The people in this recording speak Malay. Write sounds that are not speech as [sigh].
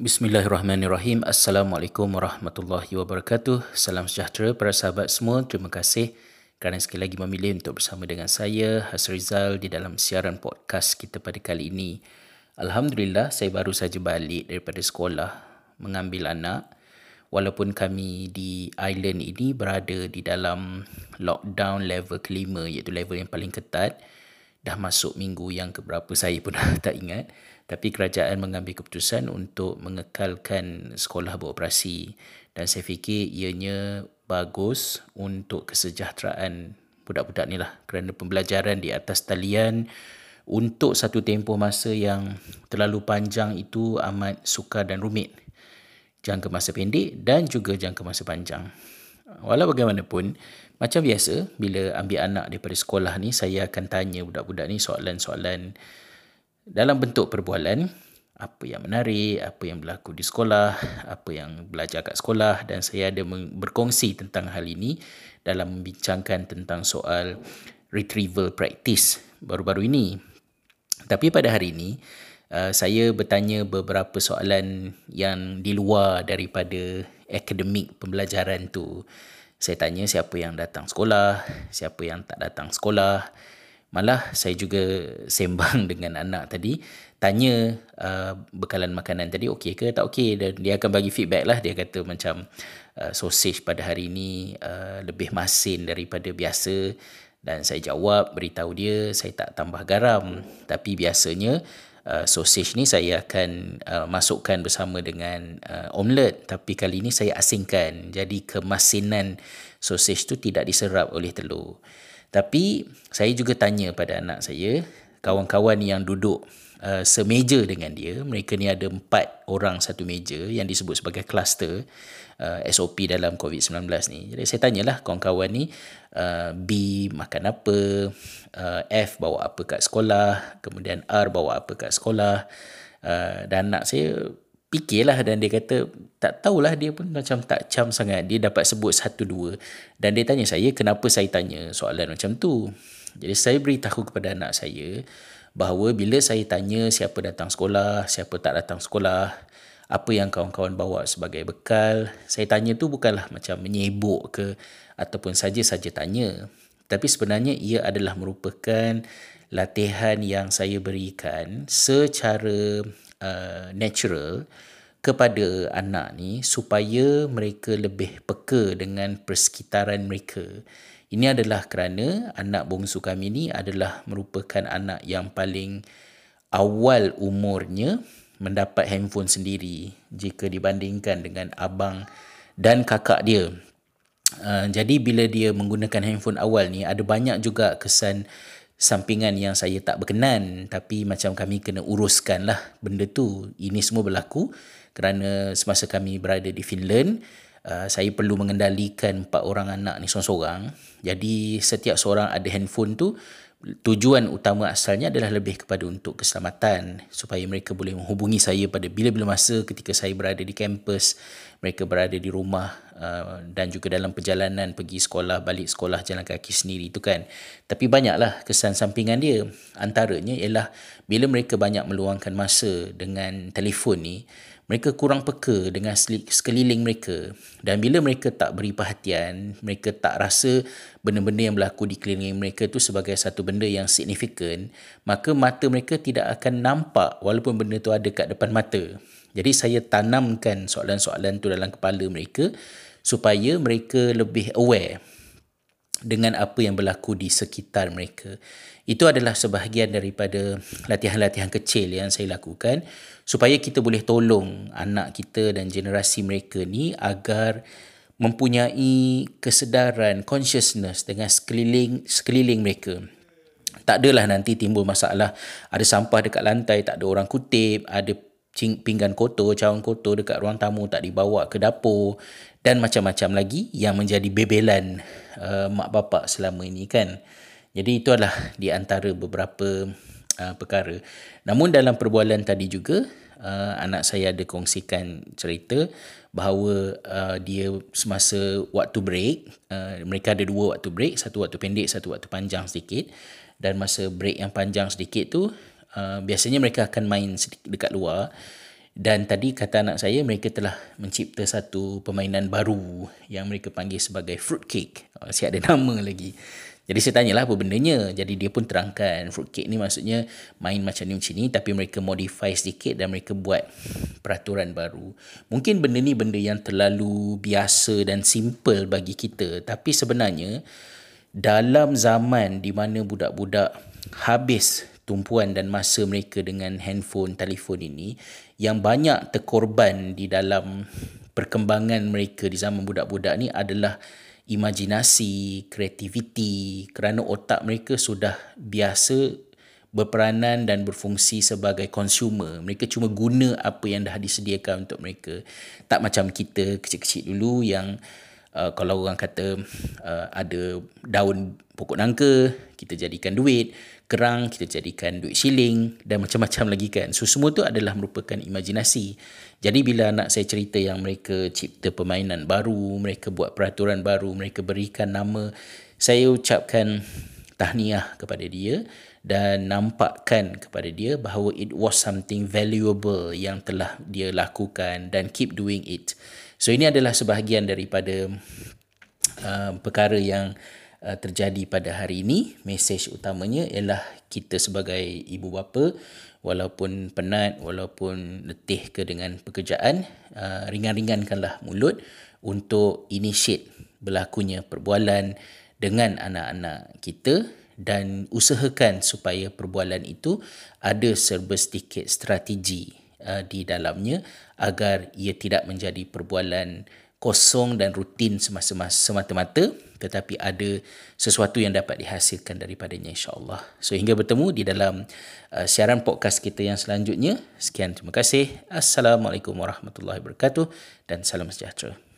Bismillahirrahmanirrahim. Assalamualaikum warahmatullahi wabarakatuh. Salam sejahtera para sahabat semua. Terima kasih kerana sekali lagi memilih untuk bersama dengan saya Hasrizal di dalam siaran podcast kita pada kali ini. Alhamdulillah saya baru saja balik daripada sekolah mengambil anak walaupun kami di island ini berada di dalam lockdown level kelima iaitu level yang paling ketat dah masuk minggu yang keberapa saya pun [laughs] tak ingat tapi kerajaan mengambil keputusan untuk mengekalkan sekolah beroperasi. Dan saya fikir ianya bagus untuk kesejahteraan budak-budak ni lah. Kerana pembelajaran di atas talian untuk satu tempoh masa yang terlalu panjang itu amat sukar dan rumit. Jangka masa pendek dan juga jangka masa panjang. Walau bagaimanapun macam biasa bila ambil anak daripada sekolah ni saya akan tanya budak-budak ni soalan-soalan dalam bentuk perbualan apa yang menarik, apa yang berlaku di sekolah, apa yang belajar kat sekolah dan saya ada berkongsi tentang hal ini dalam membincangkan tentang soal retrieval practice baru-baru ini. Tapi pada hari ini uh, saya bertanya beberapa soalan yang di luar daripada akademik pembelajaran tu. Saya tanya siapa yang datang sekolah, siapa yang tak datang sekolah, Malah saya juga sembang [laughs] dengan anak tadi. Tanya uh, bekalan makanan tadi okey ke tak okey? Dan dia akan bagi feedback lah. Dia kata macam uh, sausage pada hari ini uh, lebih masin daripada biasa. Dan saya jawab beritahu dia saya tak tambah garam. Tapi biasanya uh, sausage ni saya akan uh, masukkan bersama dengan uh, omelette. Tapi kali ini saya asingkan. Jadi kemasinan sausage tu tidak diserap oleh telur tapi saya juga tanya pada anak saya, kawan-kawan yang duduk uh, semeja dengan dia, mereka ni ada empat orang satu meja yang disebut sebagai kluster uh, SOP dalam COVID-19 ni. Jadi saya tanyalah kawan-kawan ni uh, B makan apa, uh, F bawa apa kat sekolah, kemudian R bawa apa kat sekolah. Uh, dan anak saya fikirlah dan dia kata tak tahulah dia pun macam tak cam sangat. Dia dapat sebut satu dua. Dan dia tanya saya kenapa saya tanya soalan macam tu? Jadi saya beritahu kepada anak saya bahawa bila saya tanya siapa datang sekolah siapa tak datang sekolah apa yang kawan-kawan bawa sebagai bekal saya tanya tu bukanlah macam menyebuk ke ataupun saja-saja tanya. Tapi sebenarnya ia adalah merupakan latihan yang saya berikan secara uh, natural kepada anak ni supaya mereka lebih peka dengan persekitaran mereka. Ini adalah kerana anak bongsu kami ni adalah merupakan anak yang paling awal umurnya mendapat handphone sendiri jika dibandingkan dengan abang dan kakak dia. Uh, jadi bila dia menggunakan handphone awal ni ada banyak juga kesan sampingan yang saya tak berkenan tapi macam kami kena uruskan lah benda tu. Ini semua berlaku kerana semasa kami berada di Finland uh, saya perlu mengendalikan empat orang anak ni seorang-seorang. Jadi setiap seorang ada handphone tu tujuan utama asalnya adalah lebih kepada untuk keselamatan supaya mereka boleh menghubungi saya pada bila-bila masa ketika saya berada di kampus mereka berada di rumah uh, dan juga dalam perjalanan pergi sekolah balik sekolah jalan kaki sendiri itu kan. Tapi banyaklah kesan sampingan dia. Antaranya ialah bila mereka banyak meluangkan masa dengan telefon ni mereka kurang peka dengan sekeliling mereka. Dan bila mereka tak beri perhatian mereka tak rasa benda-benda yang berlaku di keliling mereka itu sebagai satu benda yang signifikan maka mata mereka tidak akan nampak walaupun benda itu ada kat depan mata. Jadi saya tanamkan soalan-soalan tu dalam kepala mereka supaya mereka lebih aware dengan apa yang berlaku di sekitar mereka. Itu adalah sebahagian daripada latihan-latihan kecil yang saya lakukan supaya kita boleh tolong anak kita dan generasi mereka ni agar mempunyai kesedaran consciousness dengan sekeliling sekeliling mereka. Tak adalah nanti timbul masalah ada sampah dekat lantai tak ada orang kutip, ada pinggan kotor, cawan kotor dekat ruang tamu tak dibawa ke dapur dan macam-macam lagi yang menjadi bebelan uh, mak bapak selama ini kan. Jadi itu adalah di antara beberapa uh, perkara. Namun dalam perbualan tadi juga uh, anak saya ada kongsikan cerita bahawa uh, dia semasa waktu break, uh, mereka ada dua waktu break, satu waktu pendek, satu waktu panjang sedikit. Dan masa break yang panjang sedikit tu, uh, biasanya mereka akan main sedikit dekat luar. Dan tadi kata anak saya mereka telah mencipta satu permainan baru yang mereka panggil sebagai fruit cake. Oh, Masih ada [laughs] nama lagi. Jadi saya tanyalah apa bendanya. Jadi dia pun terangkan fruit cake ni maksudnya main macam ni macam ni tapi mereka modify sedikit dan mereka buat peraturan baru. Mungkin benda ni benda yang terlalu biasa dan simple bagi kita tapi sebenarnya dalam zaman di mana budak-budak habis tumpuan dan masa mereka dengan handphone, telefon ini yang banyak terkorban di dalam perkembangan mereka di zaman budak-budak ni adalah imajinasi, kreativiti kerana otak mereka sudah biasa berperanan dan berfungsi sebagai consumer. Mereka cuma guna apa yang dah disediakan untuk mereka. Tak macam kita kecil-kecil dulu yang uh, kalau orang kata uh, ada daun pokok nangka kita jadikan duit. Kerang kita jadikan duit shilling dan macam-macam lagi kan. So semua tu adalah merupakan imajinasi. Jadi bila anak saya cerita yang mereka cipta permainan baru mereka buat peraturan baru mereka berikan nama saya ucapkan tahniah kepada dia dan nampakkan kepada dia bahawa it was something valuable yang telah dia lakukan dan keep doing it So ini adalah sebahagian daripada uh, perkara yang uh, terjadi pada hari ini. Mesej utamanya ialah kita sebagai ibu bapa walaupun penat, walaupun letih ke dengan pekerjaan, uh, ringan-ringankanlah mulut untuk initiate berlakunya perbualan dengan anak-anak kita dan usahakan supaya perbualan itu ada serba sedikit strategi uh, di dalamnya agar ia tidak menjadi perbualan kosong dan rutin semata-mata tetapi ada sesuatu yang dapat dihasilkan daripadanya insya-Allah. So hingga bertemu di dalam uh, siaran podcast kita yang selanjutnya. Sekian terima kasih. Assalamualaikum warahmatullahi wabarakatuh dan salam sejahtera.